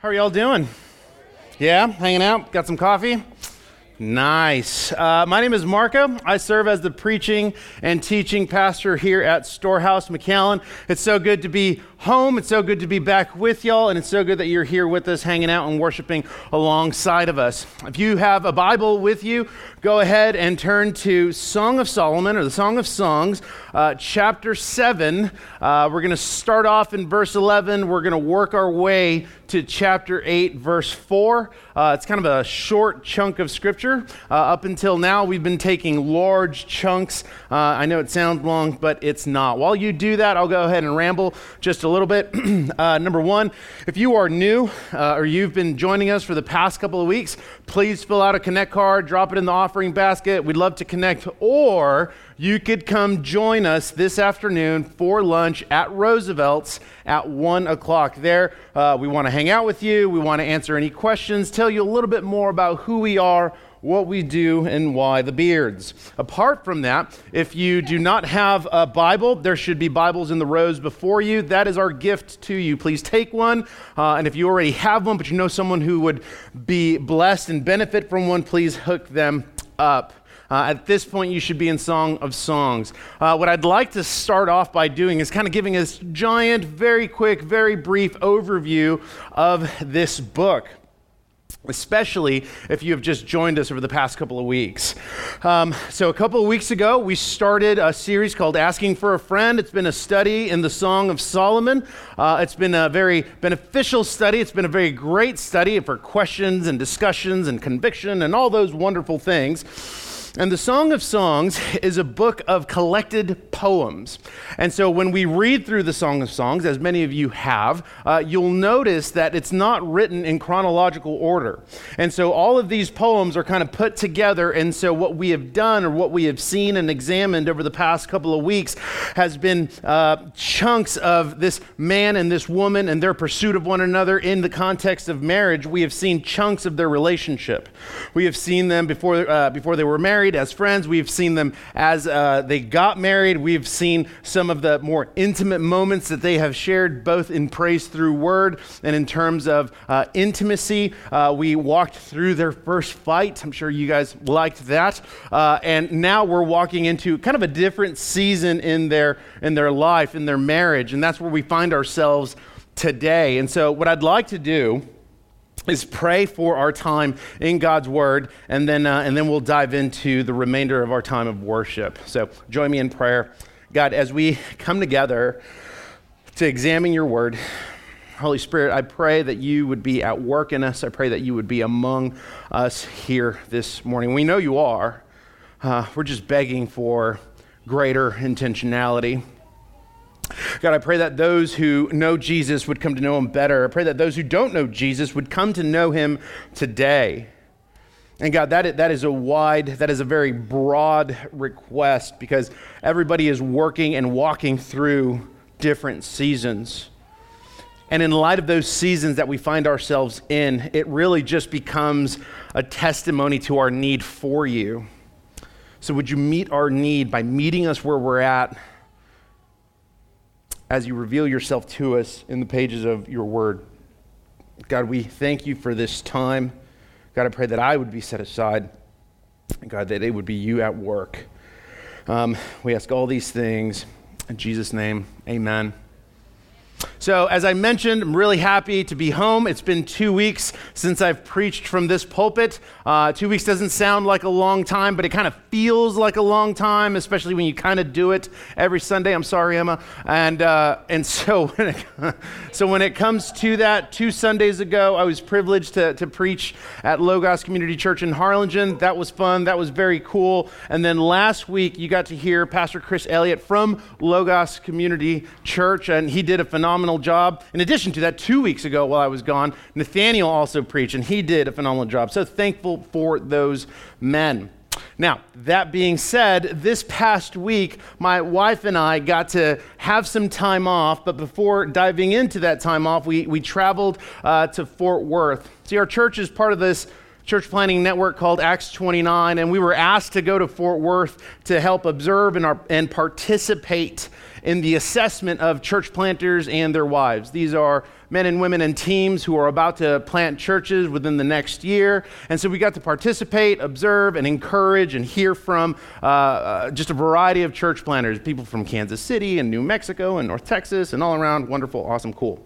How are y'all doing? Yeah, hanging out? Got some coffee? Nice. Uh, my name is Marco. I serve as the preaching and teaching pastor here at Storehouse McAllen. It's so good to be home. It's so good to be back with y'all, and it's so good that you're here with us, hanging out and worshiping alongside of us. If you have a Bible with you, go ahead and turn to Song of Solomon or the Song of Songs, uh, chapter 7. Uh, we're going to start off in verse 11. We're going to work our way to chapter 8, verse 4. Uh, it's kind of a short chunk of scripture. Uh, up until now, we've been taking large chunks. Uh, I know it sounds long, but it's not. While you do that, I'll go ahead and ramble just a little bit. uh, number one, if you are new uh, or you've been joining us for the past couple of weeks, please fill out a Connect card, drop it in the offering basket. We'd love to connect. Or you could come join us this afternoon for lunch at Roosevelt's at 1 o'clock. There, uh, we want to hang out with you. We want to answer any questions, tell you a little bit more about who we are what we do and why the beards. Apart from that, if you do not have a Bible, there should be Bibles in the rows before you. That is our gift to you. Please take one. Uh, and if you already have one, but you know someone who would be blessed and benefit from one, please hook them up. Uh, at this point, you should be in Song of Songs. Uh, what I'd like to start off by doing is kind of giving a giant, very quick, very brief overview of this book especially if you have just joined us over the past couple of weeks. Um, so, a couple of weeks ago, we started a series called Asking for a Friend. It's been a study in the Song of Solomon. Uh, it's been a very beneficial study. It's been a very great study for questions and discussions and conviction and all those wonderful things. And the Song of Songs is a book of collected poems. And so when we read through the Song of Songs, as many of you have, uh, you'll notice that it's not written in chronological order. And so all of these poems are kind of put together. And so what we have done or what we have seen and examined over the past couple of weeks has been uh, chunks of this man and this woman and their pursuit of one another in the context of marriage. We have seen chunks of their relationship. We have seen them before, uh, before they were married married, as friends. We've seen them as uh, they got married. We've seen some of the more intimate moments that they have shared, both in praise through word and in terms of uh, intimacy. Uh, we walked through their first fight. I'm sure you guys liked that. Uh, and now we're walking into kind of a different season in their, in their life, in their marriage. And that's where we find ourselves today. And so, what I'd like to do is pray for our time in God's Word, and then, uh, and then we'll dive into the remainder of our time of worship. So join me in prayer. God, as we come together to examine your Word, Holy Spirit, I pray that you would be at work in us. I pray that you would be among us here this morning. We know you are. Uh, we're just begging for greater intentionality. God, I pray that those who know Jesus would come to know him better. I pray that those who don't know Jesus would come to know him today. And God, that, that is a wide, that is a very broad request because everybody is working and walking through different seasons. And in light of those seasons that we find ourselves in, it really just becomes a testimony to our need for you. So, would you meet our need by meeting us where we're at? As you reveal yourself to us in the pages of your word. God, we thank you for this time. God, I pray that I would be set aside. God, that it would be you at work. Um, we ask all these things in Jesus' name. Amen. So, as I mentioned, I'm really happy to be home. It's been two weeks since I've preached from this pulpit. Uh, two weeks doesn't sound like a long time, but it kind of feels like a long time, especially when you kind of do it every Sunday. I'm sorry, Emma. And, uh, and so, when it, so, when it comes to that, two Sundays ago, I was privileged to, to preach at Logos Community Church in Harlingen. That was fun. That was very cool. And then last week, you got to hear Pastor Chris Elliott from Logos Community Church, and he did a phenomenal phenomenal job. In addition to that, two weeks ago while I was gone, Nathaniel also preached, and he did a phenomenal job. So thankful for those men. Now, that being said, this past week, my wife and I got to have some time off, but before diving into that time off, we, we traveled uh, to Fort Worth. See, our church is part of this church planting network called Acts 29, and we were asked to go to Fort Worth to help observe and, our, and participate in the assessment of church planters and their wives. These are men and women and teams who are about to plant churches within the next year. And so we got to participate, observe, and encourage and hear from uh, uh, just a variety of church planters, people from Kansas City and New Mexico and North Texas and all around. Wonderful, awesome, cool.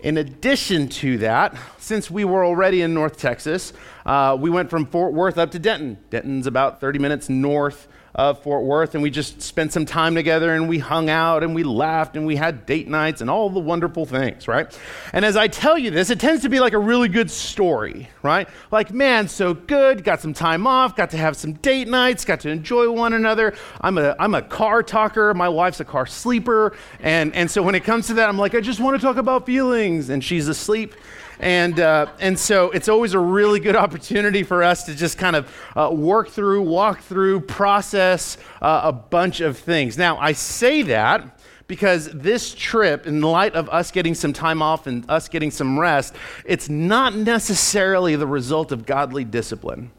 In addition to that, since we were already in North Texas, uh, we went from Fort Worth up to Denton. Denton's about 30 minutes north of Fort Worth, and we just spent some time together and we hung out and we laughed and we had date nights and all the wonderful things, right? And as I tell you this, it tends to be like a really good story, right? Like, man, so good, got some time off, got to have some date nights, got to enjoy one another. I'm a, I'm a car talker, my wife's a car sleeper, and, and so when it comes to that, I'm like, I just want to talk about feelings, and she's asleep. And, uh, and so it's always a really good opportunity for us to just kind of uh, work through, walk through, process uh, a bunch of things. Now, I say that because this trip, in light of us getting some time off and us getting some rest, it's not necessarily the result of godly discipline.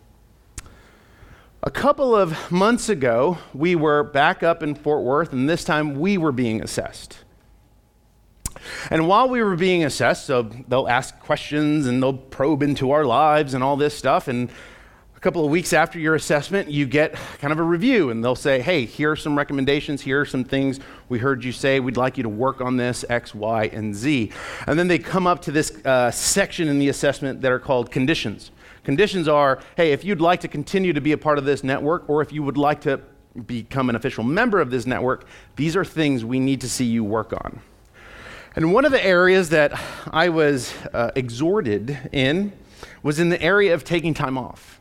A couple of months ago, we were back up in Fort Worth, and this time we were being assessed. And while we were being assessed, so they'll ask questions and they'll probe into our lives and all this stuff. And a couple of weeks after your assessment, you get kind of a review, and they'll say, Hey, here are some recommendations. Here are some things we heard you say. We'd like you to work on this X, Y, and Z. And then they come up to this uh, section in the assessment that are called conditions. Conditions are hey, if you'd like to continue to be a part of this network, or if you would like to become an official member of this network, these are things we need to see you work on. And one of the areas that I was uh, exhorted in was in the area of taking time off.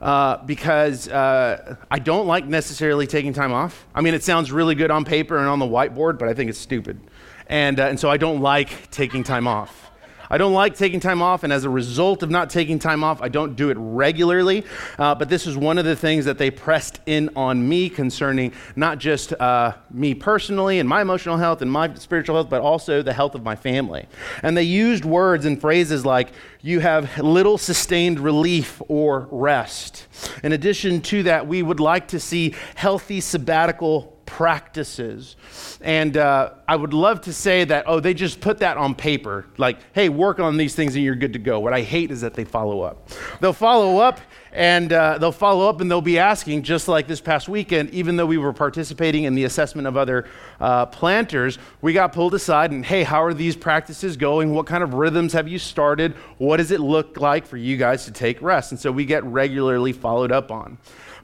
Uh, because uh, I don't like necessarily taking time off. I mean, it sounds really good on paper and on the whiteboard, but I think it's stupid. And, uh, and so I don't like taking time off. I don't like taking time off, and as a result of not taking time off, I don't do it regularly. Uh, but this is one of the things that they pressed in on me concerning not just uh, me personally and my emotional health and my spiritual health, but also the health of my family. And they used words and phrases like, you have little sustained relief or rest. In addition to that, we would like to see healthy sabbatical practices. And uh, I would love to say that, oh, they just put that on paper. Like, hey, work on these things and you're good to go. What I hate is that they follow up. They'll follow up and uh, they'll follow up and they'll be asking, just like this past weekend, even though we were participating in the assessment of other uh, planters, we got pulled aside and, hey, how are these practices going? What kind of rhythms have you started? What does it look like for you guys to take rest? And so we get regularly followed up on.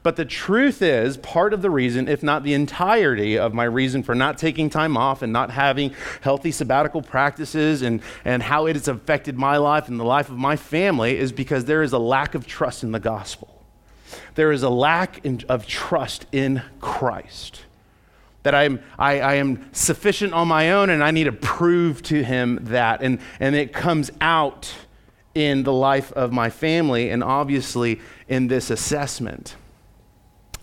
But the truth is, part of the reason, if not the entirety of my reason for not taking time off and not having healthy sabbatical practices and, and how it has affected my life and the life of my family is because there is a lack of trust in the gospel. There is a lack in, of trust in Christ. That I'm, I, I am sufficient on my own and I need to prove to him that. And, and it comes out in the life of my family and obviously in this assessment.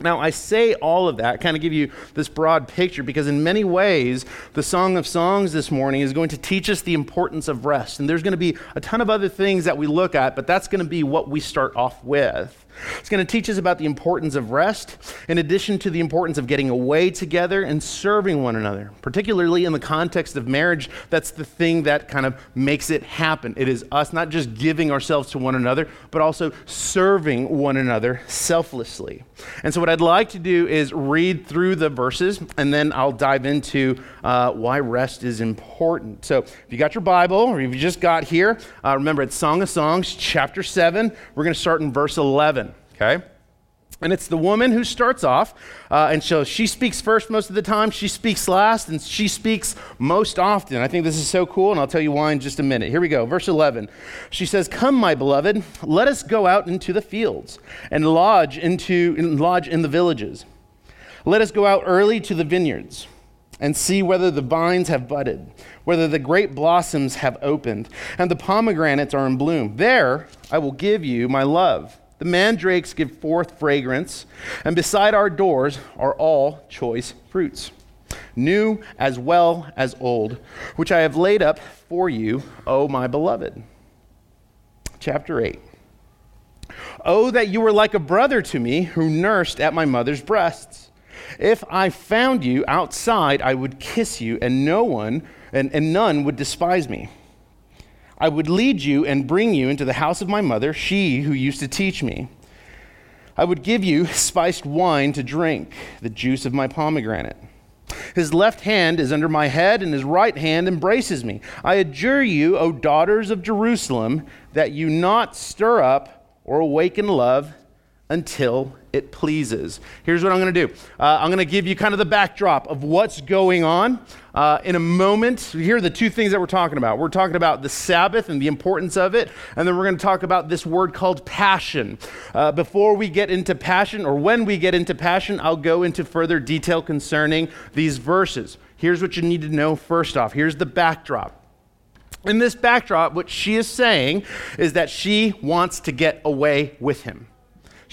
Now, I say all of that, kind of give you this broad picture, because in many ways, the Song of Songs this morning is going to teach us the importance of rest. And there's going to be a ton of other things that we look at, but that's going to be what we start off with. It's going to teach us about the importance of rest, in addition to the importance of getting away together and serving one another. Particularly in the context of marriage, that's the thing that kind of makes it happen. It is us not just giving ourselves to one another, but also serving one another selflessly. And so, what I'd like to do is read through the verses, and then I'll dive into uh, why rest is important. So, if you got your Bible, or if you just got here, uh, remember it's Song of Songs, chapter 7. We're going to start in verse 11 okay? And it's the woman who starts off, uh, and so she speaks first most of the time, she speaks last, and she speaks most often. I think this is so cool, and I'll tell you why in just a minute. Here we go, verse 11. She says, Come, my beloved, let us go out into the fields and lodge, into, lodge in the villages. Let us go out early to the vineyards and see whether the vines have budded, whether the grape blossoms have opened, and the pomegranates are in bloom. There I will give you my love. The mandrakes give forth fragrance, and beside our doors are all choice fruits, new as well as old, which I have laid up for you, O my beloved. Chapter 8. Oh, that you were like a brother to me who nursed at my mother's breasts. If I found you outside, I would kiss you, and no one and, and none would despise me. I would lead you and bring you into the house of my mother, she who used to teach me. I would give you spiced wine to drink, the juice of my pomegranate. His left hand is under my head, and his right hand embraces me. I adjure you, O daughters of Jerusalem, that you not stir up or awaken love until it pleases. Here's what I'm going to do uh, I'm going to give you kind of the backdrop of what's going on. Uh, in a moment, here are the two things that we're talking about. We're talking about the Sabbath and the importance of it, and then we're going to talk about this word called passion. Uh, before we get into passion, or when we get into passion, I'll go into further detail concerning these verses. Here's what you need to know first off here's the backdrop. In this backdrop, what she is saying is that she wants to get away with him.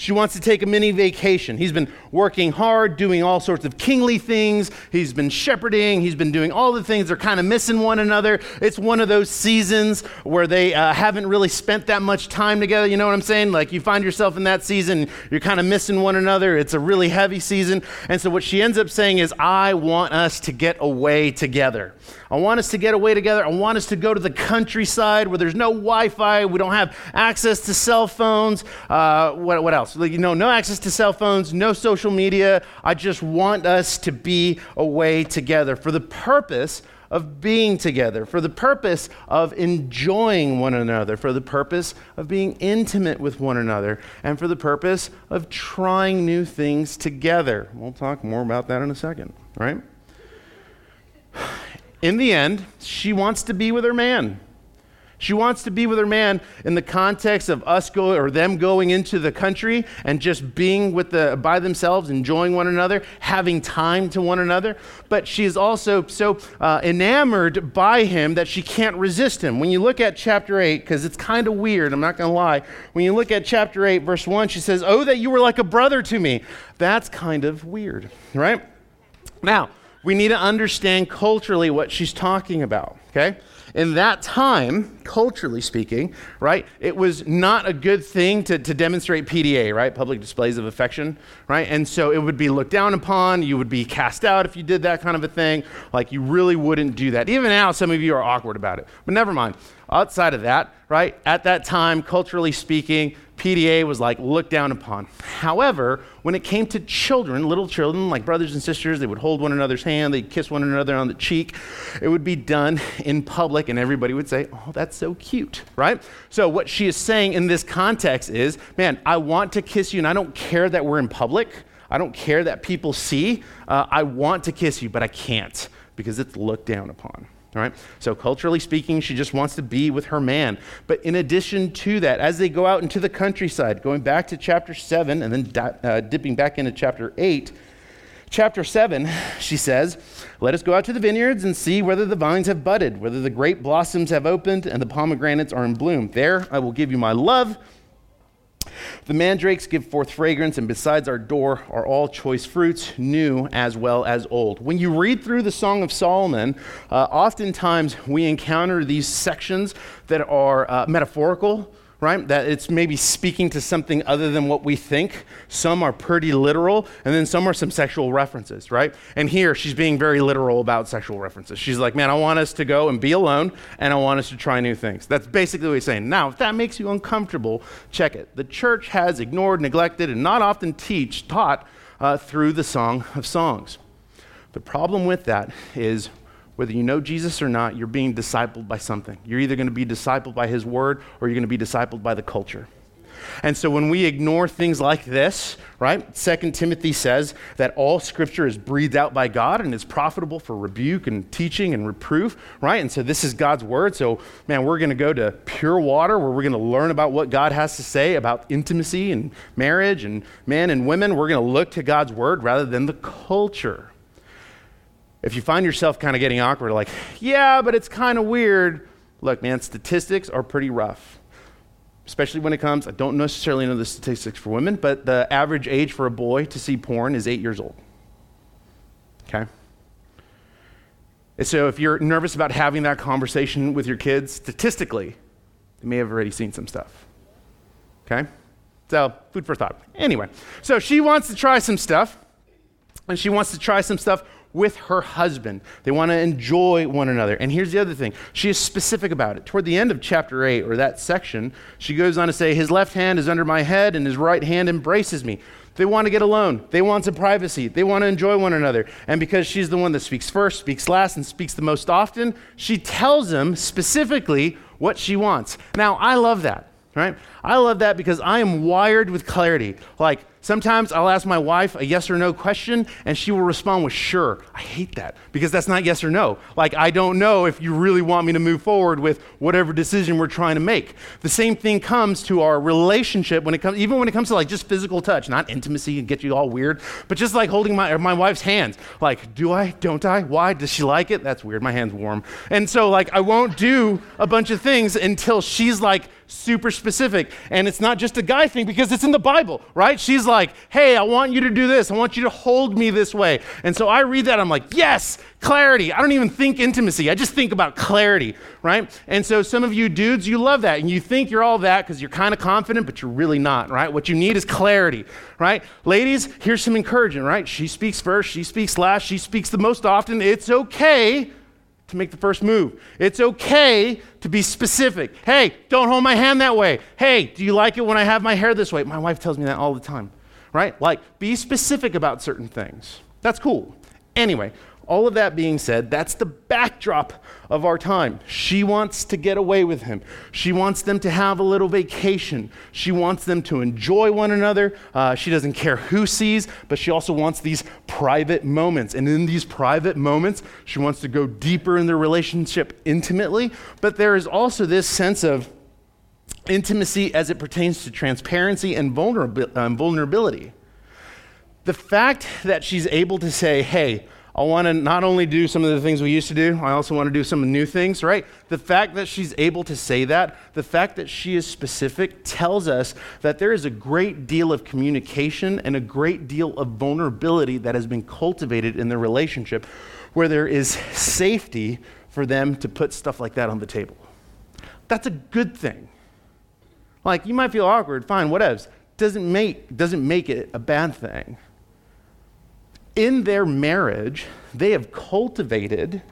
She wants to take a mini vacation. He's been working hard, doing all sorts of kingly things. He's been shepherding. He's been doing all the things. They're kind of missing one another. It's one of those seasons where they uh, haven't really spent that much time together. You know what I'm saying? Like you find yourself in that season, you're kind of missing one another. It's a really heavy season. And so what she ends up saying is, I want us to get away together. I want us to get away together. I want us to go to the countryside where there's no Wi Fi. We don't have access to cell phones. Uh, what, what else? Like, you know, no access to cell phones, no social media. I just want us to be away together for the purpose of being together, for the purpose of enjoying one another, for the purpose of being intimate with one another, and for the purpose of trying new things together. We'll talk more about that in a second, right? in the end, she wants to be with her man. She wants to be with her man in the context of us go or them going into the country and just being with the by themselves, enjoying one another, having time to one another. But she is also so uh, enamored by him that she can't resist him. When you look at chapter eight, because it's kind of weird, I'm not going to lie. When you look at chapter eight, verse one, she says, "Oh, that you were like a brother to me." That's kind of weird, right? Now we need to understand culturally what she's talking about, okay? In that time, culturally speaking, right, it was not a good thing to, to demonstrate PDA, right, public displays of affection, right? And so it would be looked down upon. You would be cast out if you did that kind of a thing. Like, you really wouldn't do that. Even now, some of you are awkward about it. But never mind. Outside of that, right, at that time, culturally speaking, PDA was like looked down upon. However, when it came to children, little children, like brothers and sisters, they would hold one another's hand, they'd kiss one another on the cheek. It would be done in public, and everybody would say, Oh, that's so cute, right? So, what she is saying in this context is, Man, I want to kiss you, and I don't care that we're in public. I don't care that people see. Uh, I want to kiss you, but I can't because it's looked down upon. All right? So, culturally speaking, she just wants to be with her man. But in addition to that, as they go out into the countryside, going back to chapter 7 and then di- uh, dipping back into chapter 8, chapter 7, she says, Let us go out to the vineyards and see whether the vines have budded, whether the grape blossoms have opened, and the pomegranates are in bloom. There I will give you my love the mandrakes give forth fragrance, and besides our door are all choice fruits, new as well as old. When you read through the Song of Solomon, uh, oftentimes we encounter these sections that are uh, metaphorical right? That it's maybe speaking to something other than what we think. Some are pretty literal, and then some are some sexual references, right? And here she's being very literal about sexual references. She's like, man, I want us to go and be alone, and I want us to try new things. That's basically what he's saying. Now, if that makes you uncomfortable, check it. The church has ignored, neglected, and not often teach, taught uh, through the Song of Songs. The problem with that is whether you know Jesus or not, you're being discipled by something. You're either going to be discipled by his word or you're going to be discipled by the culture. And so when we ignore things like this, right? Second Timothy says that all scripture is breathed out by God and is profitable for rebuke and teaching and reproof, right? And so this is God's word. So, man, we're going to go to pure water where we're going to learn about what God has to say about intimacy and marriage and men and women. We're going to look to God's word rather than the culture if you find yourself kind of getting awkward, like, yeah, but it's kind of weird, look, man, statistics are pretty rough. Especially when it comes, I don't necessarily know the statistics for women, but the average age for a boy to see porn is eight years old. Okay? And so if you're nervous about having that conversation with your kids, statistically, they may have already seen some stuff. Okay? So, food for thought. Anyway, so she wants to try some stuff, and she wants to try some stuff with her husband. They want to enjoy one another. And here's the other thing she is specific about it. Toward the end of chapter 8, or that section, she goes on to say, His left hand is under my head, and his right hand embraces me. They want to get alone. They want some privacy. They want to enjoy one another. And because she's the one that speaks first, speaks last, and speaks the most often, she tells them specifically what she wants. Now, I love that right? I love that because I am wired with clarity. Like sometimes I'll ask my wife a yes or no question and she will respond with sure. I hate that because that's not yes or no. Like I don't know if you really want me to move forward with whatever decision we're trying to make. The same thing comes to our relationship when it comes even when it comes to like just physical touch, not intimacy and get you all weird, but just like holding my my wife's hands. Like, do I? Don't I? Why? Does she like it? That's weird. My hand's warm. And so like I won't do a bunch of things until she's like super specific. And it's not just a guy thing because it's in the Bible, right? She's like, hey, I want you to do this. I want you to hold me this way. And so I read that, I'm like, yes, clarity. I don't even think intimacy. I just think about clarity, right? And so some of you dudes, you love that. And you think you're all that because you're kind of confident, but you're really not, right? What you need is clarity, right? Ladies, here's some encouragement, right? She speaks first, she speaks last, she speaks the most often. It's okay to make the first move. It's okay to be specific. Hey, don't hold my hand that way. Hey, do you like it when I have my hair this way? My wife tells me that all the time, right? Like, be specific about certain things. That's cool. Anyway, all of that being said, that's the backdrop of our time. She wants to get away with him. She wants them to have a little vacation. She wants them to enjoy one another. Uh, she doesn't care who sees, but she also wants these private moments. And in these private moments, she wants to go deeper in their relationship intimately. But there is also this sense of intimacy as it pertains to transparency and um, vulnerability. The fact that she's able to say, hey, I want to not only do some of the things we used to do, I also want to do some new things, right? The fact that she's able to say that, the fact that she is specific, tells us that there is a great deal of communication and a great deal of vulnerability that has been cultivated in the relationship where there is safety for them to put stuff like that on the table. That's a good thing. Like, you might feel awkward, fine, whatevs. Doesn't make, doesn't make it a bad thing in their marriage, they have cultivated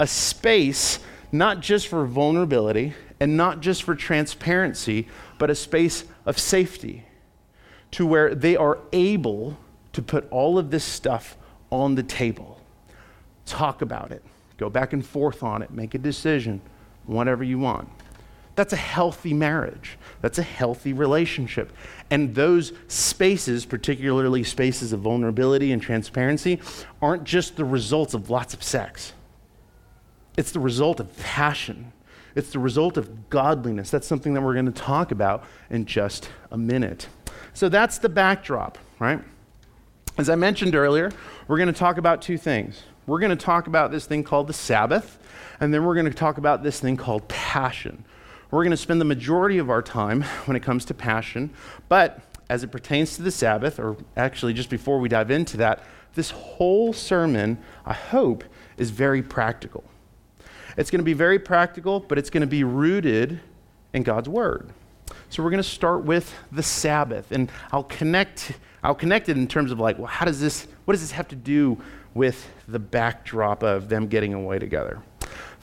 a space not just for vulnerability and not just for transparency, but a space of safety to where they are able to put all of this stuff on the table. Talk about it, go back and forth on it, make a decision, whatever you want. That's a healthy marriage. That's a healthy relationship. And those spaces, particularly spaces of vulnerability and transparency, aren't just the results of lots of sex. It's the result of passion. It's the result of godliness. That's something that we're going to talk about in just a minute. So that's the backdrop, right? As I mentioned earlier, we're going to talk about two things. We're going to talk about this thing called the Sabbath, and then we're going to talk about this thing called passion. We're going to spend the majority of our time when it comes to passion, but as it pertains to the Sabbath, or actually just before we dive into that, this whole sermon, I hope, is very practical. It's going to be very practical, but it's going to be rooted in God's Word. So we're going to start with the Sabbath, and I'll connect. I'll connect it in terms of like, well, how does this? What does this have to do with the backdrop of them getting away together?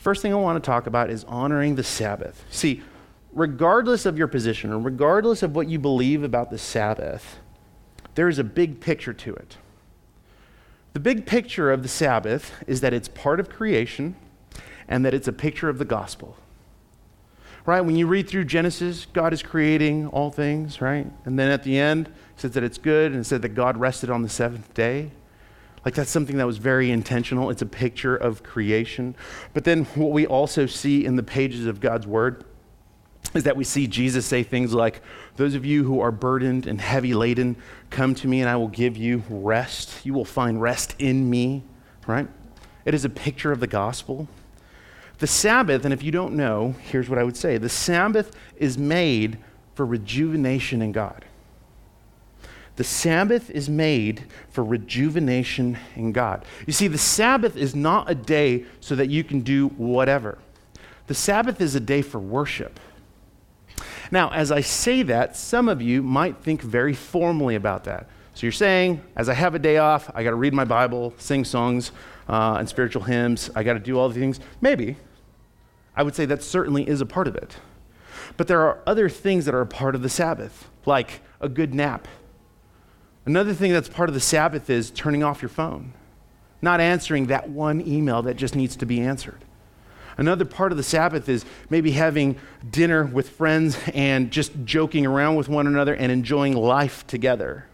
First thing I want to talk about is honoring the Sabbath. See, regardless of your position or regardless of what you believe about the Sabbath, there is a big picture to it. The big picture of the Sabbath is that it's part of creation and that it's a picture of the gospel. Right? When you read through Genesis, God is creating all things, right? And then at the end, it says that it's good and it said that God rested on the seventh day. Like that's something that was very intentional. It's a picture of creation. But then what we also see in the pages of God's word is that we see Jesus say things like, Those of you who are burdened and heavy laden, come to me and I will give you rest. You will find rest in me, right? It is a picture of the gospel. The Sabbath, and if you don't know, here's what I would say the Sabbath is made for rejuvenation in God. The Sabbath is made for rejuvenation in God. You see, the Sabbath is not a day so that you can do whatever. The Sabbath is a day for worship. Now, as I say that, some of you might think very formally about that. So you're saying, as I have a day off, I got to read my Bible, sing songs uh, and spiritual hymns, I got to do all the things. Maybe. I would say that certainly is a part of it. But there are other things that are a part of the Sabbath, like a good nap. Another thing that's part of the Sabbath is turning off your phone, not answering that one email that just needs to be answered. Another part of the Sabbath is maybe having dinner with friends and just joking around with one another and enjoying life together.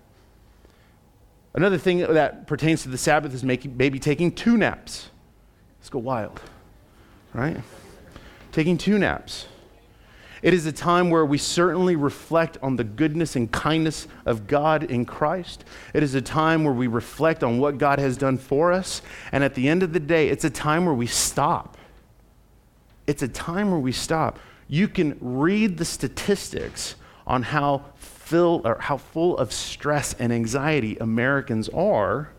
Another thing that pertains to the Sabbath is making, maybe taking two naps. Let's go wild, right? Taking two naps. It is a time where we certainly reflect on the goodness and kindness of God in Christ. It is a time where we reflect on what God has done for us. And at the end of the day, it's a time where we stop it's a time where we stop. You can read the statistics on how fill, or how full of stress and anxiety Americans are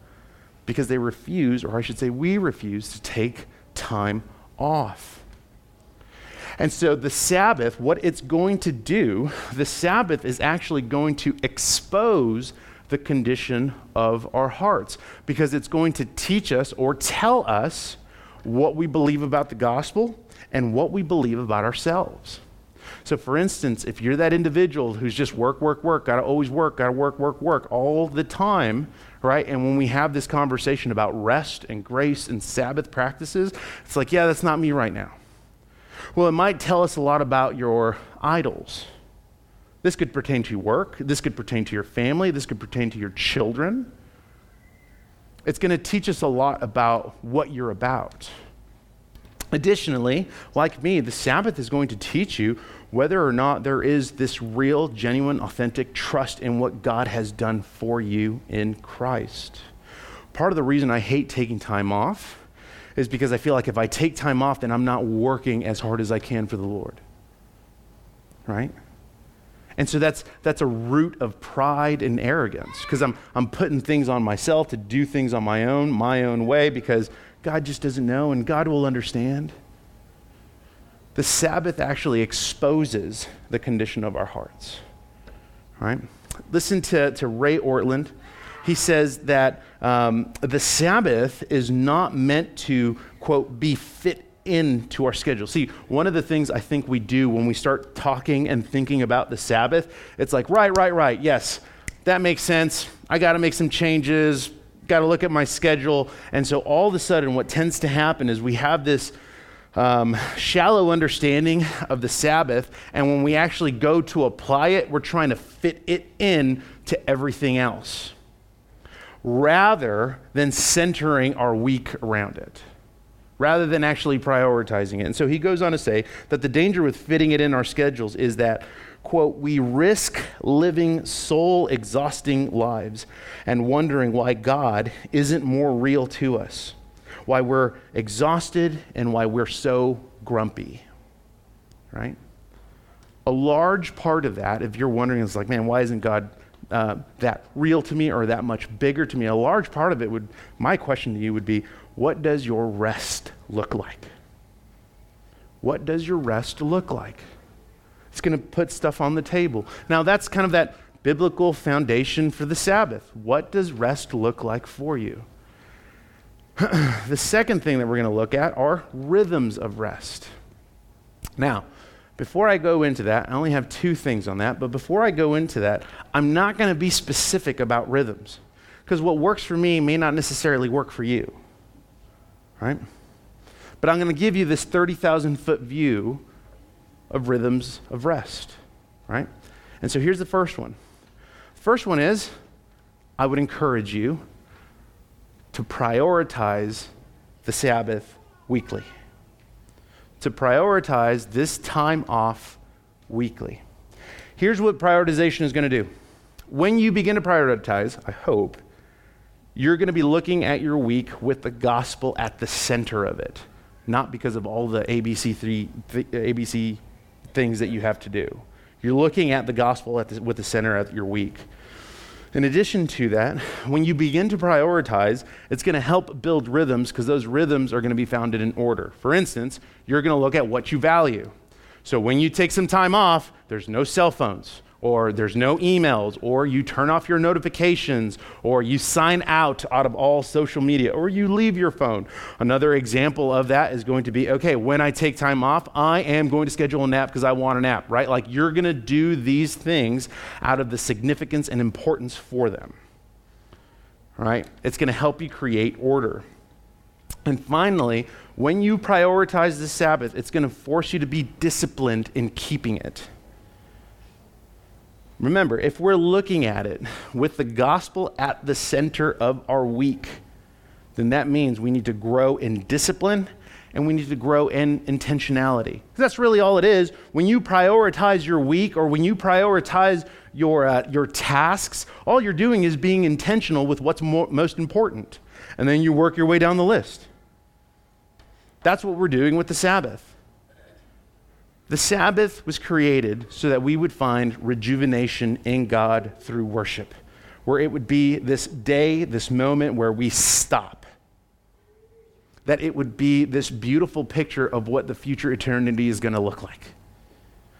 because they refuse, or I should say, we refuse to take time off. And so the Sabbath, what it's going to do, the Sabbath is actually going to expose the condition of our hearts because it's going to teach us or tell us what we believe about the gospel and what we believe about ourselves. So, for instance, if you're that individual who's just work, work, work, gotta always work, gotta work, work, work all the time, right? And when we have this conversation about rest and grace and Sabbath practices, it's like, yeah, that's not me right now. Well, it might tell us a lot about your idols. This could pertain to work, this could pertain to your family, this could pertain to your children. It's going to teach us a lot about what you're about. Additionally, like me, the Sabbath is going to teach you whether or not there is this real, genuine, authentic trust in what God has done for you in Christ. Part of the reason I hate taking time off is because I feel like if I take time off, then I'm not working as hard as I can for the Lord. Right? And so that's, that's a root of pride and arrogance because I'm, I'm putting things on myself to do things on my own, my own way, because God just doesn't know, and God will understand. The Sabbath actually exposes the condition of our hearts. All right? Listen to, to Ray Ortlund. He says that um, the Sabbath is not meant to, quote, be fit into our schedule. See, one of the things I think we do when we start talking and thinking about the Sabbath, it's like, right, right, right, yes, that makes sense. I got to make some changes got to look at my schedule. And so all of a sudden, what tends to happen is we have this um, shallow understanding of the Sabbath, and when we actually go to apply it, we're trying to fit it in to everything else rather than centering our week around it rather than actually prioritizing it. And so he goes on to say that the danger with fitting it in our schedules is that quote, we risk living soul exhausting lives and wondering why God isn't more real to us, why we're exhausted and why we're so grumpy, right? A large part of that, if you're wondering, is like, man, why isn't God uh, that real to me or that much bigger to me? A large part of it would, my question to you would be, what does your rest look like? What does your rest look like? It's going to put stuff on the table. Now, that's kind of that biblical foundation for the Sabbath. What does rest look like for you? the second thing that we're going to look at are rhythms of rest. Now, before I go into that, I only have two things on that, but before I go into that, I'm not going to be specific about rhythms because what works for me may not necessarily work for you. Right? But I'm going to give you this 30,000 foot view of rhythms of rest, right? And so here's the first one. First one is I would encourage you to prioritize the Sabbath weekly. To prioritize this time off weekly. Here's what prioritization is going to do. When you begin to prioritize, I hope, you're going to be looking at your week with the gospel at the center of it, not because of all the ABC, three, th- ABC things that you have to do. You're looking at the gospel at the, with the center of your week. In addition to that, when you begin to prioritize, it's going to help build rhythms because those rhythms are going to be founded in order. For instance, you're going to look at what you value. So when you take some time off, there's no cell phones, or there's no emails, or you turn off your notifications, or you sign out out of all social media, or you leave your phone. Another example of that is going to be okay, when I take time off, I am going to schedule a nap because I want a nap, right? Like you're going to do these things out of the significance and importance for them, right? It's going to help you create order. And finally, when you prioritize the Sabbath, it's going to force you to be disciplined in keeping it. Remember, if we're looking at it with the gospel at the center of our week, then that means we need to grow in discipline and we need to grow in intentionality. That's really all it is. When you prioritize your week or when you prioritize your, uh, your tasks, all you're doing is being intentional with what's most important. And then you work your way down the list. That's what we're doing with the Sabbath. The Sabbath was created so that we would find rejuvenation in God through worship, where it would be this day, this moment where we stop. That it would be this beautiful picture of what the future eternity is going to look like.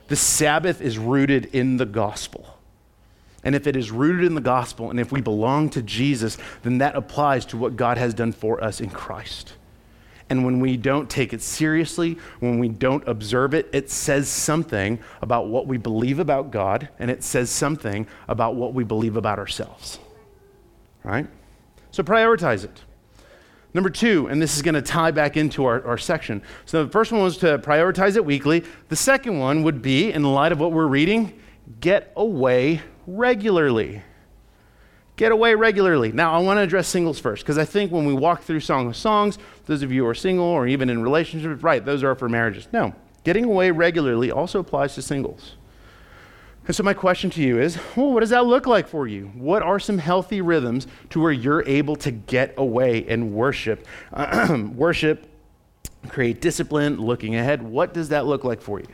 The Sabbath is rooted in the gospel. And if it is rooted in the gospel and if we belong to Jesus, then that applies to what God has done for us in Christ. And when we don't take it seriously, when we don't observe it, it says something about what we believe about God, and it says something about what we believe about ourselves. Right? So prioritize it. Number two, and this is going to tie back into our, our section. So the first one was to prioritize it weekly. The second one would be, in light of what we're reading, get away regularly. Get away regularly. Now, I want to address singles first because I think when we walk through Song of Songs, those of you who are single or even in relationships, right, those are for marriages. No, getting away regularly also applies to singles. And so, my question to you is well, what does that look like for you? What are some healthy rhythms to where you're able to get away and worship? worship, create discipline, looking ahead. What does that look like for you?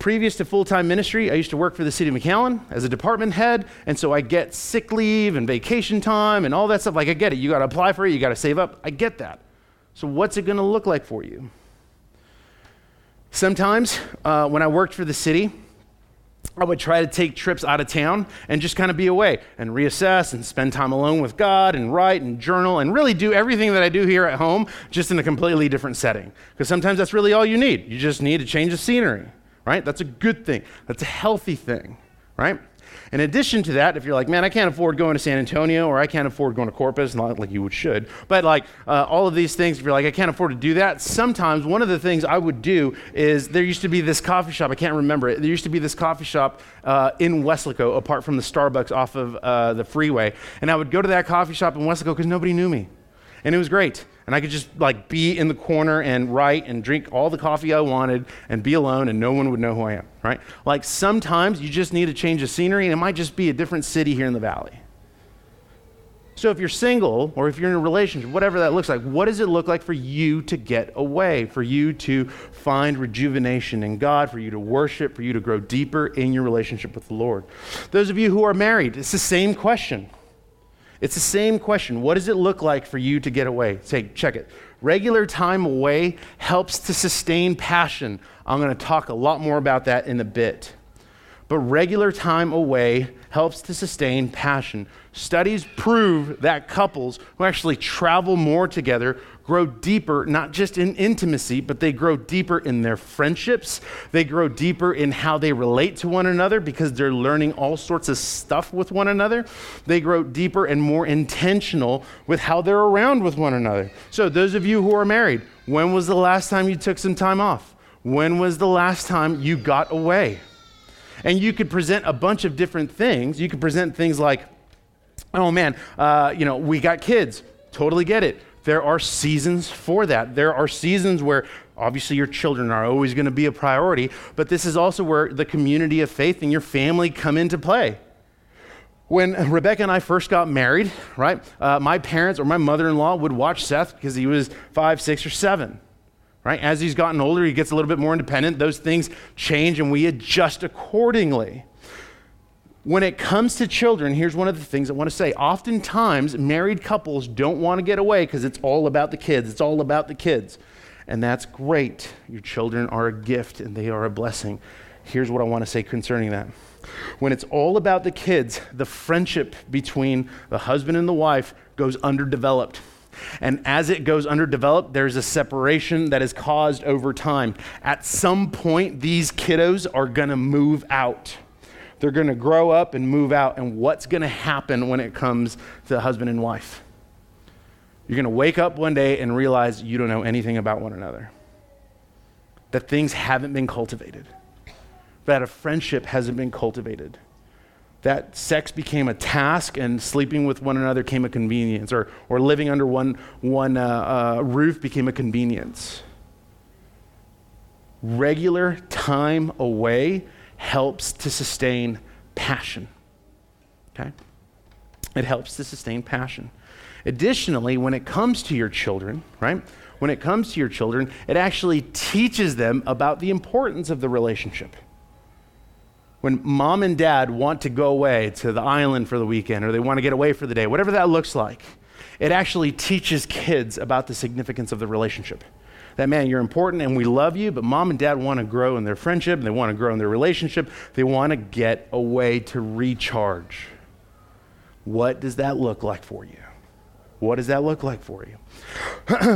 Previous to full time ministry, I used to work for the city of McAllen as a department head, and so I get sick leave and vacation time and all that stuff. Like, I get it. You got to apply for it, you got to save up. I get that. So, what's it going to look like for you? Sometimes uh, when I worked for the city, I would try to take trips out of town and just kind of be away and reassess and spend time alone with God and write and journal and really do everything that I do here at home just in a completely different setting. Because sometimes that's really all you need. You just need to change the scenery right? That's a good thing. That's a healthy thing, right? In addition to that, if you're like, man, I can't afford going to San Antonio or I can't afford going to Corpus, not like you should, but like uh, all of these things, if you're like, I can't afford to do that, sometimes one of the things I would do is there used to be this coffee shop, I can't remember it, there used to be this coffee shop uh, in Weslaco, apart from the Starbucks off of uh, the freeway, and I would go to that coffee shop in Weslaco because nobody knew me. And it was great and I could just like be in the corner and write and drink all the coffee I wanted and be alone and no one would know who I am, right? Like sometimes you just need a change of scenery and it might just be a different city here in the valley. So if you're single or if you're in a relationship, whatever that looks like, what does it look like for you to get away, for you to find rejuvenation in God, for you to worship, for you to grow deeper in your relationship with the Lord? Those of you who are married, it's the same question. It's the same question. What does it look like for you to get away? Say, check it. Regular time away helps to sustain passion. I'm going to talk a lot more about that in a bit. But regular time away helps to sustain passion. Studies prove that couples who actually travel more together grow deeper, not just in intimacy, but they grow deeper in their friendships. They grow deeper in how they relate to one another because they're learning all sorts of stuff with one another. They grow deeper and more intentional with how they're around with one another. So, those of you who are married, when was the last time you took some time off? When was the last time you got away? And you could present a bunch of different things. You could present things like, oh man, uh, you know, we got kids. Totally get it there are seasons for that. There are seasons where obviously your children are always going to be a priority, but this is also where the community of faith and your family come into play. When Rebecca and I first got married, right, uh, my parents or my mother in law would watch Seth because he was five, six, or seven. Right? As he's gotten older, he gets a little bit more independent. Those things change and we adjust accordingly when it comes to children, here's one of the things I want to say. Oftentimes, married couples don't want to get away because it's all about the kids. It's all about the kids. and that's great. Your children are a gift and they are a blessing. Here's what I want to say concerning that. When it's all about the kids, the friendship between the husband and the wife goes underdeveloped. And as it goes underdeveloped, there's a separation that is caused over time. At some point, these kiddos are going to move out. They're going to grow up and move out. And what's going to happen when it comes to husband and wife? You're going to wake up one day and realize you don't know anything about one another, that things haven't been cultivated, that a friendship hasn't been cultivated that sex became a task and sleeping with one another came a convenience, or, or living under one, one uh, uh, roof became a convenience. Regular time away helps to sustain passion. Okay? It helps to sustain passion. Additionally, when it comes to your children, right? When it comes to your children, it actually teaches them about the importance of the relationship when mom and dad want to go away to the island for the weekend or they want to get away for the day, whatever that looks like, it actually teaches kids about the significance of the relationship. That man, you're important and we love you, but mom and dad want to grow in their friendship, they want to grow in their relationship, they want to get away to recharge. What does that look like for you? What does that look like for you?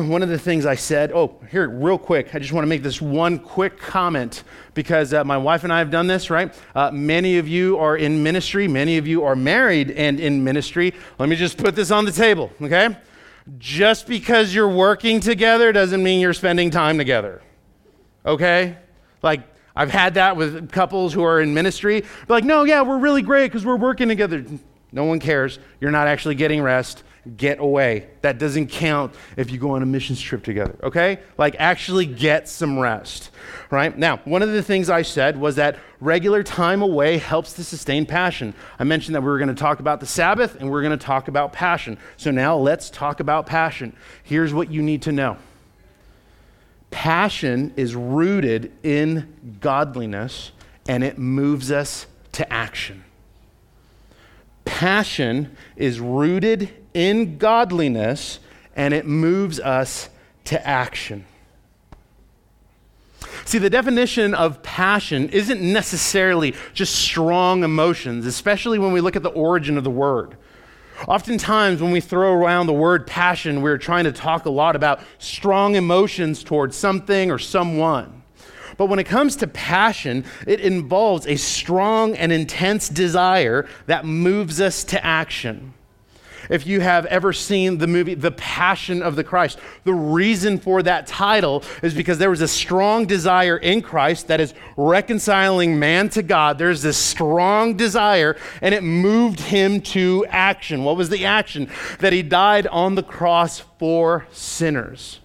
one of the things I said, oh, here, real quick, I just want to make this one quick comment because uh, my wife and I have done this, right? Uh, many of you are in ministry, many of you are married and in ministry. Let me just put this on the table, okay? Just because you're working together doesn't mean you're spending time together, okay? Like, I've had that with couples who are in ministry. They're like, no, yeah, we're really great because we're working together. No one cares. You're not actually getting rest get away. That doesn't count if you go on a missions trip together, okay? Like actually get some rest, right? Now, one of the things I said was that regular time away helps to sustain passion. I mentioned that we were going to talk about the Sabbath and we we're going to talk about passion. So now let's talk about passion. Here's what you need to know. Passion is rooted in godliness and it moves us to action. Passion is rooted in godliness and it moves us to action. See, the definition of passion isn't necessarily just strong emotions, especially when we look at the origin of the word. Oftentimes, when we throw around the word passion, we're trying to talk a lot about strong emotions towards something or someone. But when it comes to passion, it involves a strong and intense desire that moves us to action. If you have ever seen the movie The Passion of the Christ, the reason for that title is because there was a strong desire in Christ that is reconciling man to God. There's this strong desire, and it moved him to action. What was the action? That he died on the cross for sinners.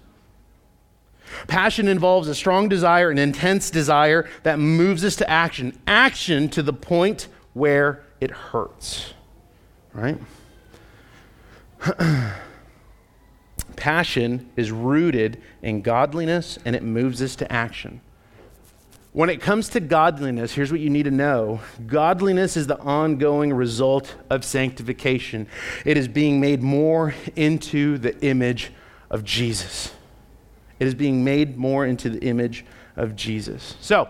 Passion involves a strong desire, an intense desire that moves us to action. Action to the point where it hurts. Right? Passion is rooted in godliness and it moves us to action. When it comes to godliness, here's what you need to know godliness is the ongoing result of sanctification, it is being made more into the image of Jesus. It is being made more into the image of Jesus. So,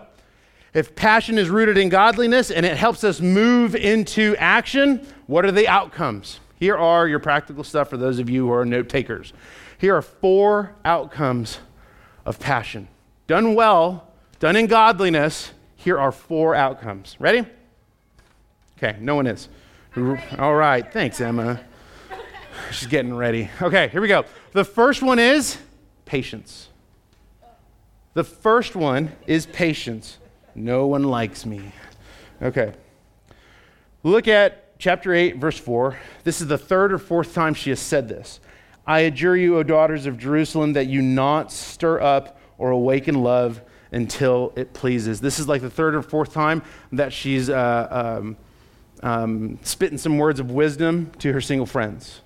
if passion is rooted in godliness and it helps us move into action, what are the outcomes? Here are your practical stuff for those of you who are note takers. Here are four outcomes of passion. Done well, done in godliness, here are four outcomes. Ready? Okay, no one is. All right, thanks, Emma. She's getting ready. Okay, here we go. The first one is patience. The first one is patience. No one likes me. Okay. Look at chapter 8, verse 4. This is the third or fourth time she has said this. I adjure you, O daughters of Jerusalem, that you not stir up or awaken love until it pleases. This is like the third or fourth time that she's uh, um, um, spitting some words of wisdom to her single friends.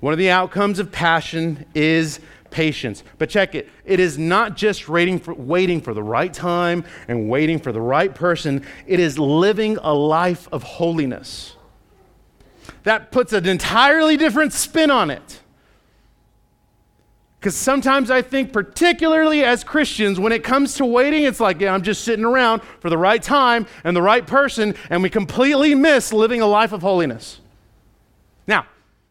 One of the outcomes of passion is patience. But check it, it is not just waiting for, waiting for the right time and waiting for the right person, it is living a life of holiness. That puts an entirely different spin on it. Because sometimes I think, particularly as Christians, when it comes to waiting, it's like, yeah, I'm just sitting around for the right time and the right person, and we completely miss living a life of holiness.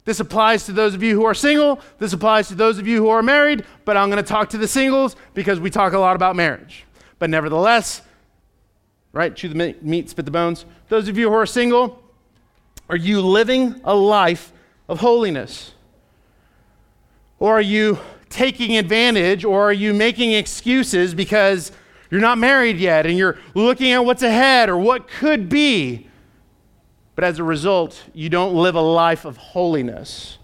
This applies to those of you who are single, this applies to those of you who are married, but I'm going to talk to the singles because we talk a lot about marriage. But nevertheless, right, chew the meat, spit the bones. Those of you who are single, are you living a life of holiness? Or are you taking advantage or are you making excuses because you're not married yet and you're looking at what's ahead or what could be? But as a result, you don't live a life of holiness.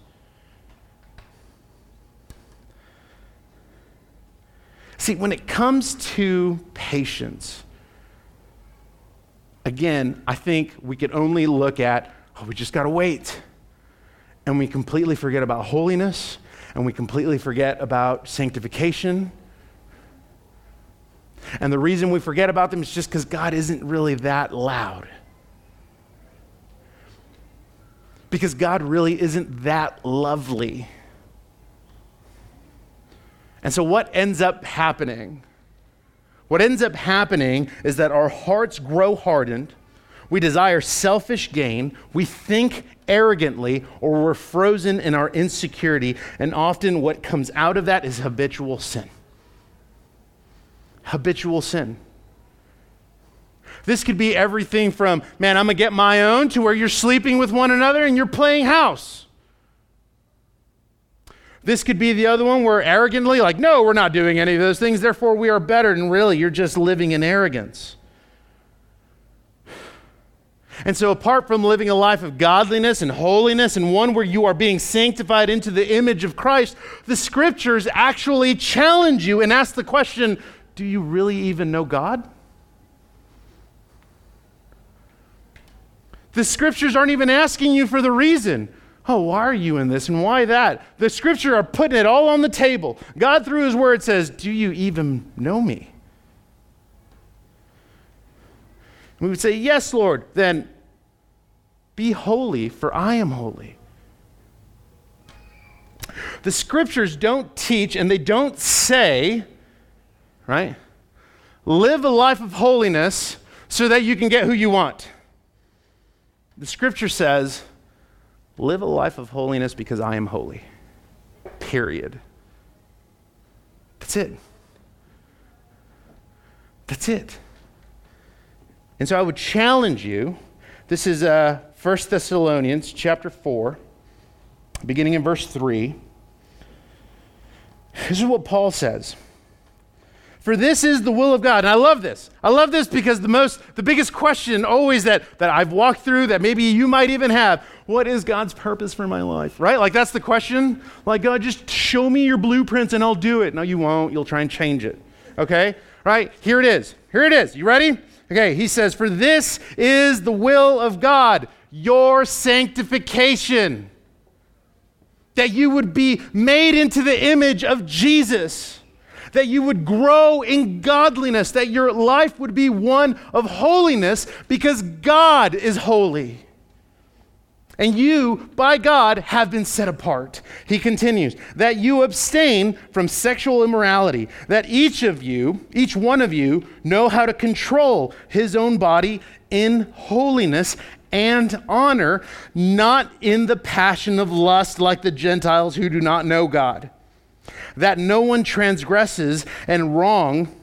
See, when it comes to patience, again, I think we can only look at, oh, we just got to wait. And we completely forget about holiness and we completely forget about sanctification. And the reason we forget about them is just because God isn't really that loud. Because God really isn't that lovely. And so, what ends up happening? What ends up happening is that our hearts grow hardened we desire selfish gain, we think arrogantly, or we're frozen in our insecurity. And often what comes out of that is habitual sin. Habitual sin. This could be everything from, man, I'm going to get my own, to where you're sleeping with one another and you're playing house. This could be the other one where arrogantly, like, no, we're not doing any of those things, therefore we are better. And really, you're just living in arrogance. And so, apart from living a life of godliness and holiness and one where you are being sanctified into the image of Christ, the scriptures actually challenge you and ask the question do you really even know God? The scriptures aren't even asking you for the reason. Oh, why are you in this and why that? The scripture are putting it all on the table. God, through his word, says, Do you even know me? we would say, Yes, Lord, then be holy, for I am holy. The scriptures don't teach and they don't say, right? Live a life of holiness so that you can get who you want. The scripture says, live a life of holiness because I am holy. Period. That's it. That's it. And so I would challenge you. This is uh, 1 Thessalonians chapter 4, beginning in verse 3. This is what Paul says. For this is the will of God. And I love this. I love this because the most the biggest question always that, that I've walked through that maybe you might even have, what is God's purpose for my life? Right? Like that's the question. Like God, just show me your blueprints and I'll do it. No, you won't. You'll try and change it. Okay? Right? Here it is. Here it is. You ready? Okay, he says, For this is the will of God, your sanctification. That you would be made into the image of Jesus. That you would grow in godliness. That your life would be one of holiness because God is holy and you, by God, have been set apart. He continues, that you abstain from sexual immorality, that each of you, each one of you, know how to control his own body in holiness and honor, not in the passion of lust like the Gentiles who do not know God. That no one transgresses and wrong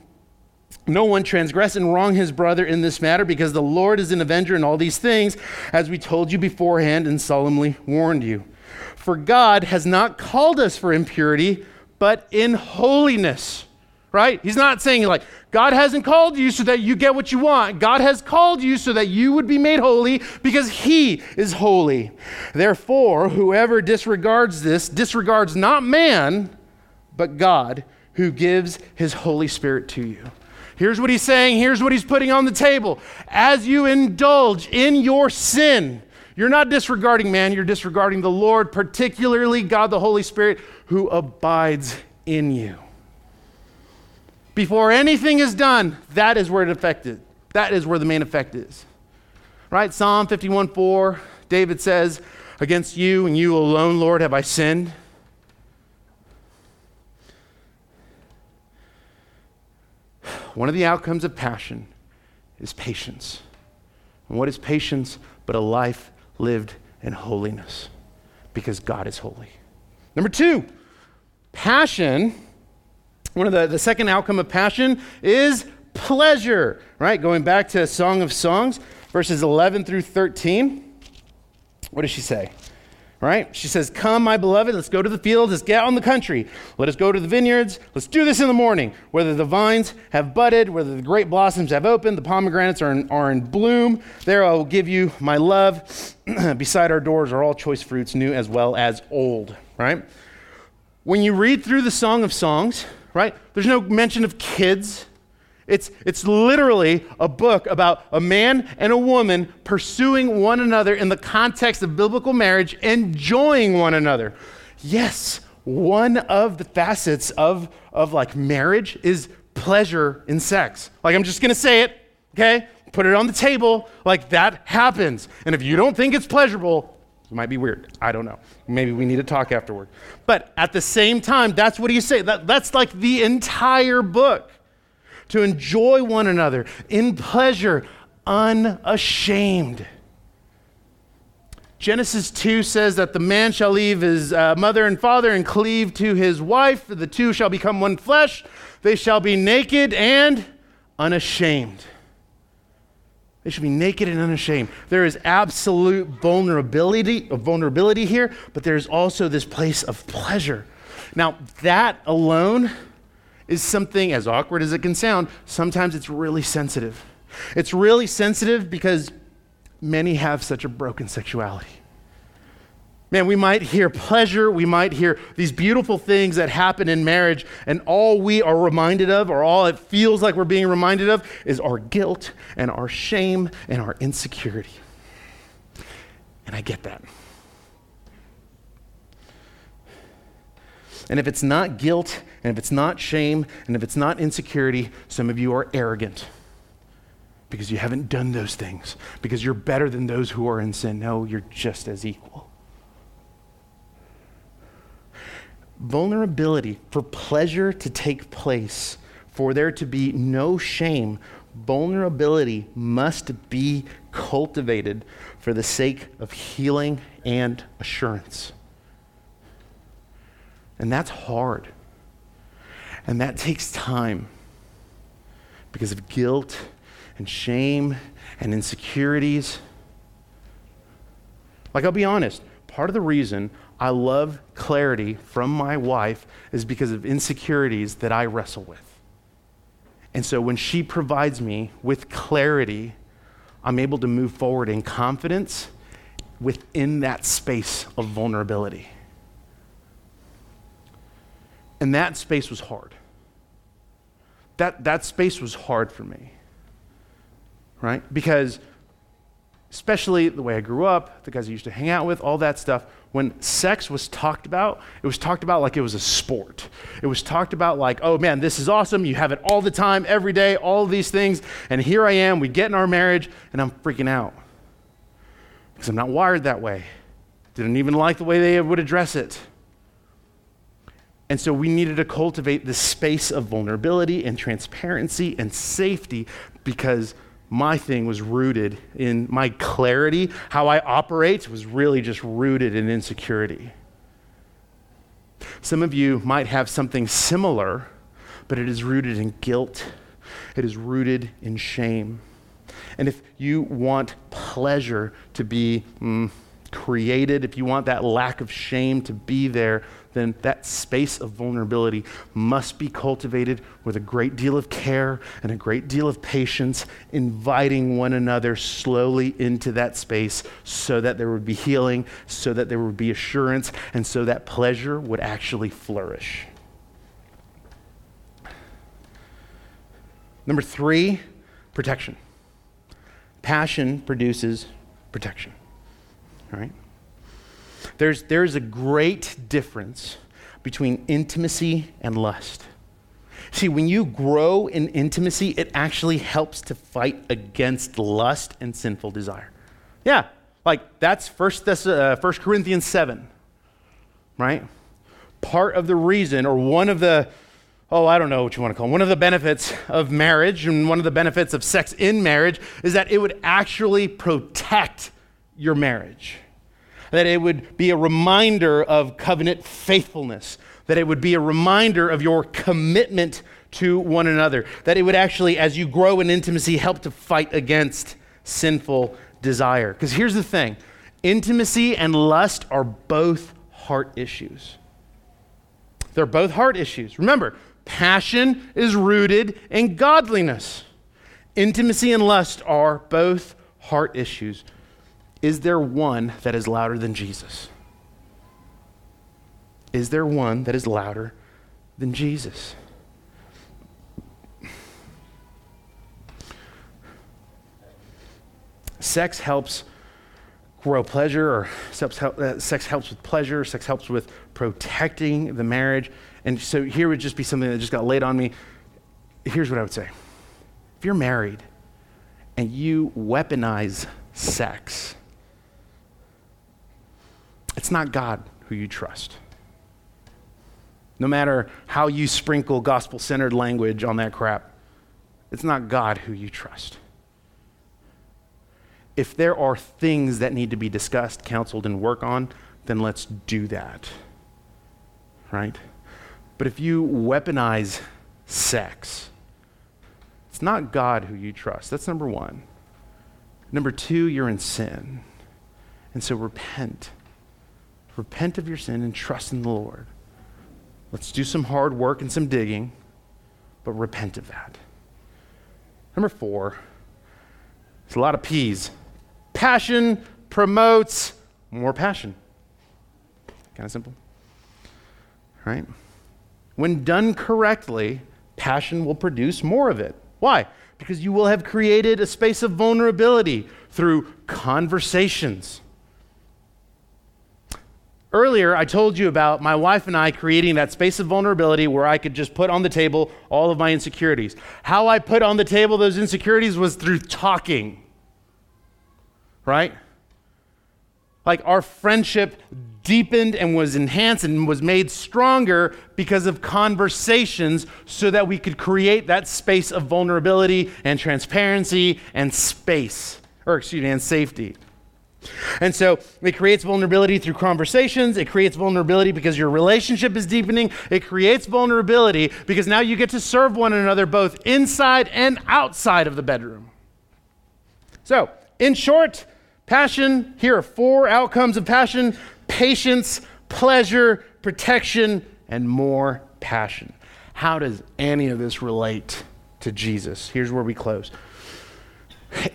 no one transgress and wrong his brother in this matter, because the Lord is an avenger in all these things, as we told you beforehand and solemnly warned you. For God has not called us for impurity, but in holiness. Right? He's not saying like, God hasn't called you so that you get what you want. God has called you so that you would be made holy because He is holy. Therefore, whoever disregards this disregards not man, but God, who gives His Holy Spirit to you. Here's what he's saying. Here's what he's putting on the table. As you indulge in your sin, you're not disregarding man, you're disregarding the Lord, particularly God the Holy Spirit, who abides in you. Before anything is done, that is where it affected. That is where the main effect is. Right? Psalm 51 4, David says, Against you and you alone, Lord, have I sinned. One of the outcomes of passion is patience. And what is patience but a life lived in holiness? Because God is holy. Number two, passion. One of the, the second outcome of passion is pleasure, right? Going back to Song of Songs, verses 11 through 13. What does she say? Right? She says, Come, my beloved, let's go to the fields, let's get out in the country. Let us go to the vineyards, let's do this in the morning. Whether the vines have budded, whether the great blossoms have opened, the pomegranates are in, are in bloom, there I will give you my love. Beside our doors are all choice fruits, new as well as old. Right? When you read through the Song of Songs, right, there's no mention of kids it's, it's literally a book about a man and a woman pursuing one another in the context of biblical marriage, enjoying one another. Yes, one of the facets of, of like marriage is pleasure in sex. Like, I'm just gonna say it, okay? Put it on the table. Like, that happens. And if you don't think it's pleasurable, it might be weird. I don't know. Maybe we need to talk afterward. But at the same time, that's what he's saying. That, that's like the entire book to enjoy one another in pleasure, unashamed. Genesis 2 says that the man shall leave his uh, mother and father and cleave to his wife. The two shall become one flesh. They shall be naked and unashamed. They should be naked and unashamed. There is absolute vulnerability, vulnerability here, but there's also this place of pleasure. Now, that alone is something, as awkward as it can sound, sometimes it's really sensitive. It's really sensitive because many have such a broken sexuality. Man, we might hear pleasure, we might hear these beautiful things that happen in marriage, and all we are reminded of, or all it feels like we're being reminded of, is our guilt and our shame and our insecurity. And I get that. And if it's not guilt, and if it's not shame, and if it's not insecurity, some of you are arrogant because you haven't done those things, because you're better than those who are in sin. No, you're just as equal. Vulnerability for pleasure to take place, for there to be no shame, vulnerability must be cultivated for the sake of healing and assurance. And that's hard. And that takes time because of guilt and shame and insecurities. Like, I'll be honest, part of the reason I love clarity from my wife is because of insecurities that I wrestle with. And so when she provides me with clarity, I'm able to move forward in confidence within that space of vulnerability. And that space was hard. That, that space was hard for me, right? Because, especially the way I grew up, the guys I used to hang out with, all that stuff, when sex was talked about, it was talked about like it was a sport. It was talked about like, oh man, this is awesome. You have it all the time, every day, all these things. And here I am, we get in our marriage, and I'm freaking out because I'm not wired that way. Didn't even like the way they would address it. And so we needed to cultivate this space of vulnerability and transparency and safety because my thing was rooted in my clarity. How I operate was really just rooted in insecurity. Some of you might have something similar, but it is rooted in guilt, it is rooted in shame. And if you want pleasure to be mm, created, if you want that lack of shame to be there, then that space of vulnerability must be cultivated with a great deal of care and a great deal of patience, inviting one another slowly into that space so that there would be healing, so that there would be assurance, and so that pleasure would actually flourish. Number three, protection. Passion produces protection. Right? There's, there's a great difference between intimacy and lust. See, when you grow in intimacy, it actually helps to fight against lust and sinful desire. Yeah, like that's First, Thess- uh, First Corinthians 7, right? Part of the reason, or one of the, oh, I don't know what you want to call them. One of the benefits of marriage and one of the benefits of sex in marriage is that it would actually protect your marriage. That it would be a reminder of covenant faithfulness. That it would be a reminder of your commitment to one another. That it would actually, as you grow in intimacy, help to fight against sinful desire. Because here's the thing intimacy and lust are both heart issues. They're both heart issues. Remember, passion is rooted in godliness. Intimacy and lust are both heart issues. Is there one that is louder than Jesus? Is there one that is louder than Jesus? Sex helps grow pleasure, or sex, uh, sex helps with pleasure, sex helps with protecting the marriage. And so here would just be something that just got laid on me. Here's what I would say if you're married and you weaponize sex, it's not God who you trust. No matter how you sprinkle gospel centered language on that crap, it's not God who you trust if there are things that need to be discussed, counseled, and work on, then let's do that. Right? But if you weaponize sex, it's not God who you trust. That's number one. Number two, you're in sin. And so repent. Repent of your sin and trust in the Lord. Let's do some hard work and some digging, but repent of that. Number four, it's a lot of P's. Passion promotes more passion. Kind of simple. Right? When done correctly, passion will produce more of it. Why? Because you will have created a space of vulnerability through conversations. Earlier, I told you about my wife and I creating that space of vulnerability where I could just put on the table all of my insecurities. How I put on the table those insecurities was through talking right? Like our friendship deepened and was enhanced and was made stronger because of conversations so that we could create that space of vulnerability and transparency and space, or excuse me, and safety. And so it creates vulnerability through conversations. It creates vulnerability because your relationship is deepening. It creates vulnerability because now you get to serve one another both inside and outside of the bedroom. So, in short, Passion, here are four outcomes of passion patience, pleasure, protection, and more passion. How does any of this relate to Jesus? Here's where we close.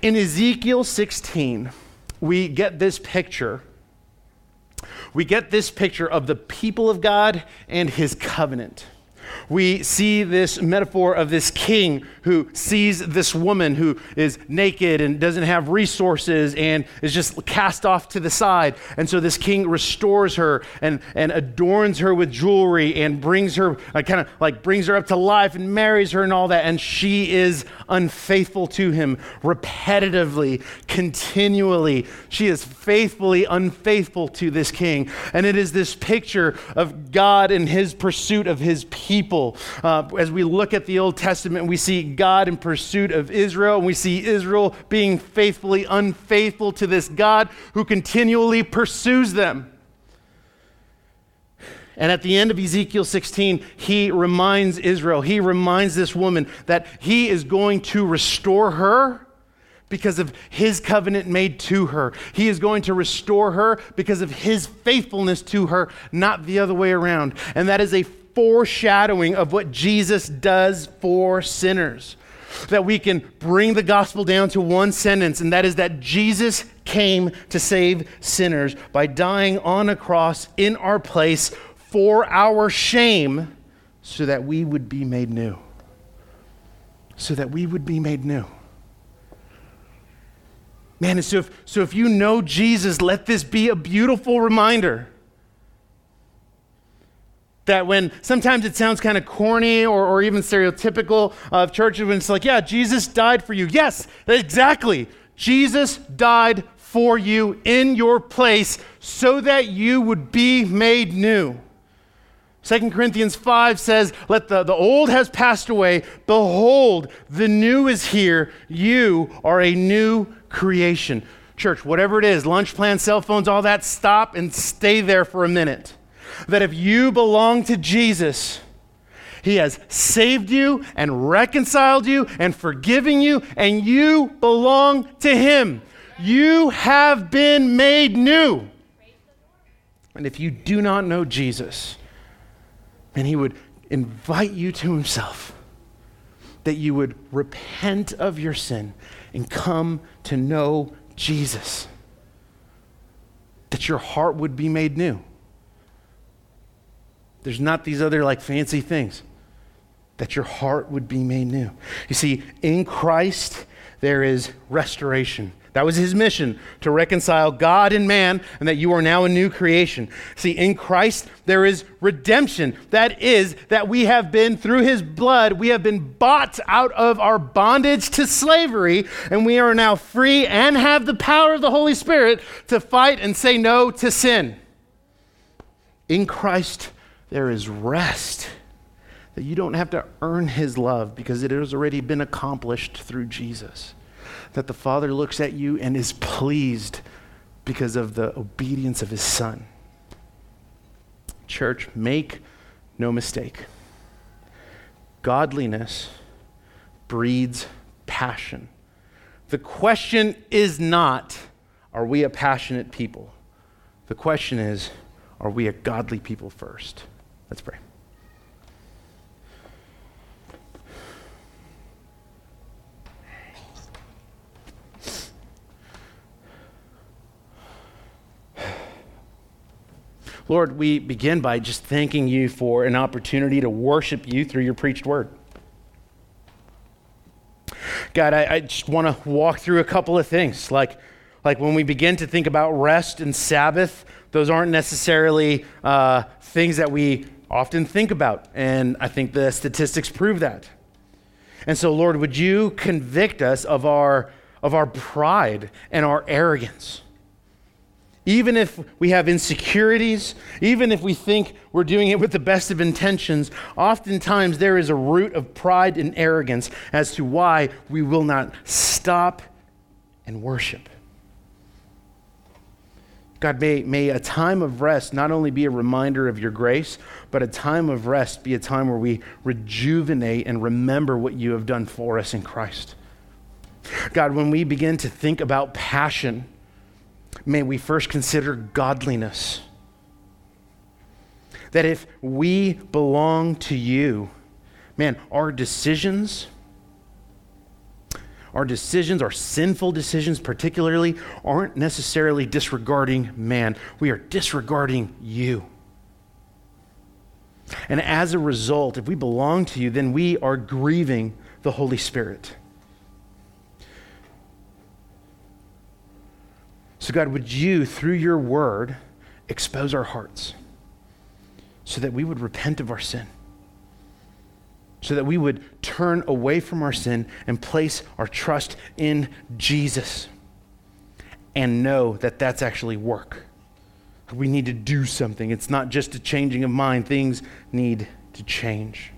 In Ezekiel 16, we get this picture. We get this picture of the people of God and his covenant we see this metaphor of this king who sees this woman who is naked and doesn't have resources and is just cast off to the side. And so this king restores her and, and adorns her with jewelry and brings her, uh, kind of like brings her up to life and marries her and all that. And she is unfaithful to him repetitively, continually. She is faithfully unfaithful to this king. And it is this picture of God and his pursuit of his people people. Uh, as we look at the Old Testament, we see God in pursuit of Israel, and we see Israel being faithfully unfaithful to this God who continually pursues them. And at the end of Ezekiel 16, he reminds Israel, he reminds this woman that he is going to restore her because of his covenant made to her. He is going to restore her because of his faithfulness to her, not the other way around. And that is a foreshadowing of what Jesus does for sinners. That we can bring the gospel down to one sentence, and that is that Jesus came to save sinners by dying on a cross in our place for our shame so that we would be made new. So that we would be made new. Man, and so if, so if you know Jesus, let this be a beautiful reminder that when sometimes it sounds kind of corny or, or even stereotypical of churches when it's like, yeah, Jesus died for you. Yes, exactly. Jesus died for you in your place so that you would be made new. 2 Corinthians 5 says, Let the, the old has passed away. Behold, the new is here. You are a new creation. Church, whatever it is, lunch plans, cell phones, all that, stop and stay there for a minute. That if you belong to Jesus, He has saved you and reconciled you and forgiven you, and you belong to Him. You have been made new. And if you do not know Jesus, and he would invite you to himself, that you would repent of your sin and come to know Jesus, that your heart would be made new. There's not these other like fancy things, that your heart would be made new. You see, in Christ, there is restoration. That was his mission to reconcile God and man, and that you are now a new creation. See, in Christ, there is redemption. That is, that we have been, through his blood, we have been bought out of our bondage to slavery, and we are now free and have the power of the Holy Spirit to fight and say no to sin. In Christ, there is rest. That you don't have to earn his love because it has already been accomplished through Jesus that the Father looks at you and is pleased because of the obedience of his Son. Church, make no mistake. Godliness breeds passion. The question is not, are we a passionate people? The question is, are we a godly people first? Let's pray. Lord, we begin by just thanking you for an opportunity to worship you through your preached word. God, I, I just want to walk through a couple of things. Like, like when we begin to think about rest and Sabbath, those aren't necessarily uh, things that we often think about. And I think the statistics prove that. And so, Lord, would you convict us of our, of our pride and our arrogance? Even if we have insecurities, even if we think we're doing it with the best of intentions, oftentimes there is a root of pride and arrogance as to why we will not stop and worship. God, may, may a time of rest not only be a reminder of your grace, but a time of rest be a time where we rejuvenate and remember what you have done for us in Christ. God, when we begin to think about passion, may we first consider godliness. That if we belong to you, man, our decisions, our decisions, our sinful decisions particularly, aren't necessarily disregarding man. We are disregarding you. And as a result, if we belong to you, then we are grieving the Holy Spirit. So, God, would you, through your word, expose our hearts so that we would repent of our sin? So that we would turn away from our sin and place our trust in Jesus and know that that's actually work. We need to do something. It's not just a changing of mind, things need to change.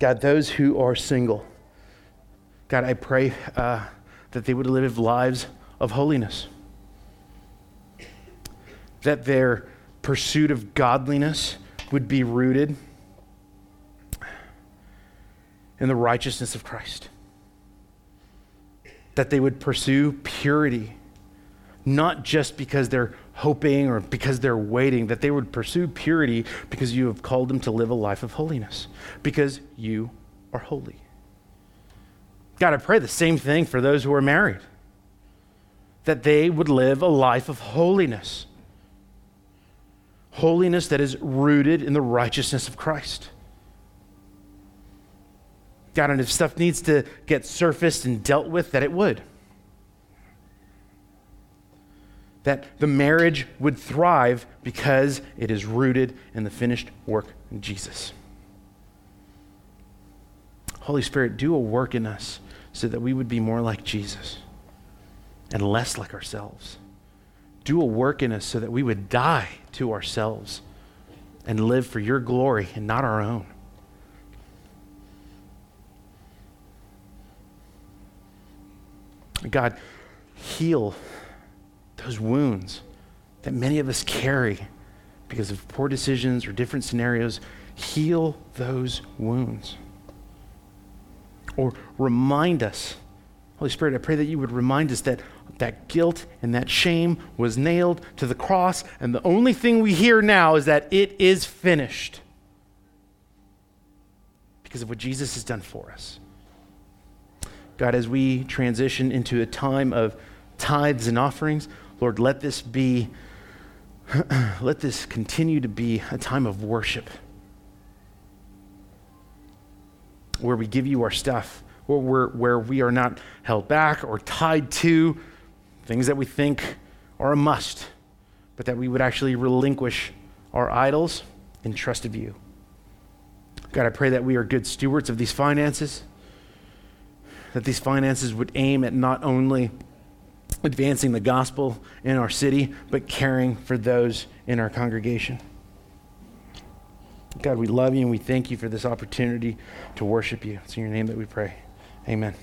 God, those who are single, God, I pray uh, that they would live lives of holiness. That their pursuit of godliness would be rooted in the righteousness of Christ. That they would pursue purity, not just because they're hoping or because they're waiting, that they would pursue purity because you have called them to live a life of holiness, because you are holy. God, I pray the same thing for those who are married that they would live a life of holiness. Holiness that is rooted in the righteousness of Christ. God, and if stuff needs to get surfaced and dealt with, that it would. That the marriage would thrive because it is rooted in the finished work of Jesus. Holy Spirit, do a work in us so that we would be more like Jesus and less like ourselves. Do a work in us so that we would die to ourselves and live for your glory and not our own. God, heal those wounds that many of us carry because of poor decisions or different scenarios. Heal those wounds. Or remind us, Holy Spirit, I pray that you would remind us that that guilt and that shame was nailed to the cross, and the only thing we hear now is that it is finished because of what Jesus has done for us. God, as we transition into a time of tithes and offerings, Lord, let this be, let this continue to be a time of worship where we give you our stuff, where, we're, where we are not held back or tied to things that we think are a must, but that we would actually relinquish our idols in trust of you. God, I pray that we are good stewards of these finances that these finances would aim at not only advancing the gospel in our city, but caring for those in our congregation. God, we love you and we thank you for this opportunity to worship you. It's in your name that we pray. Amen.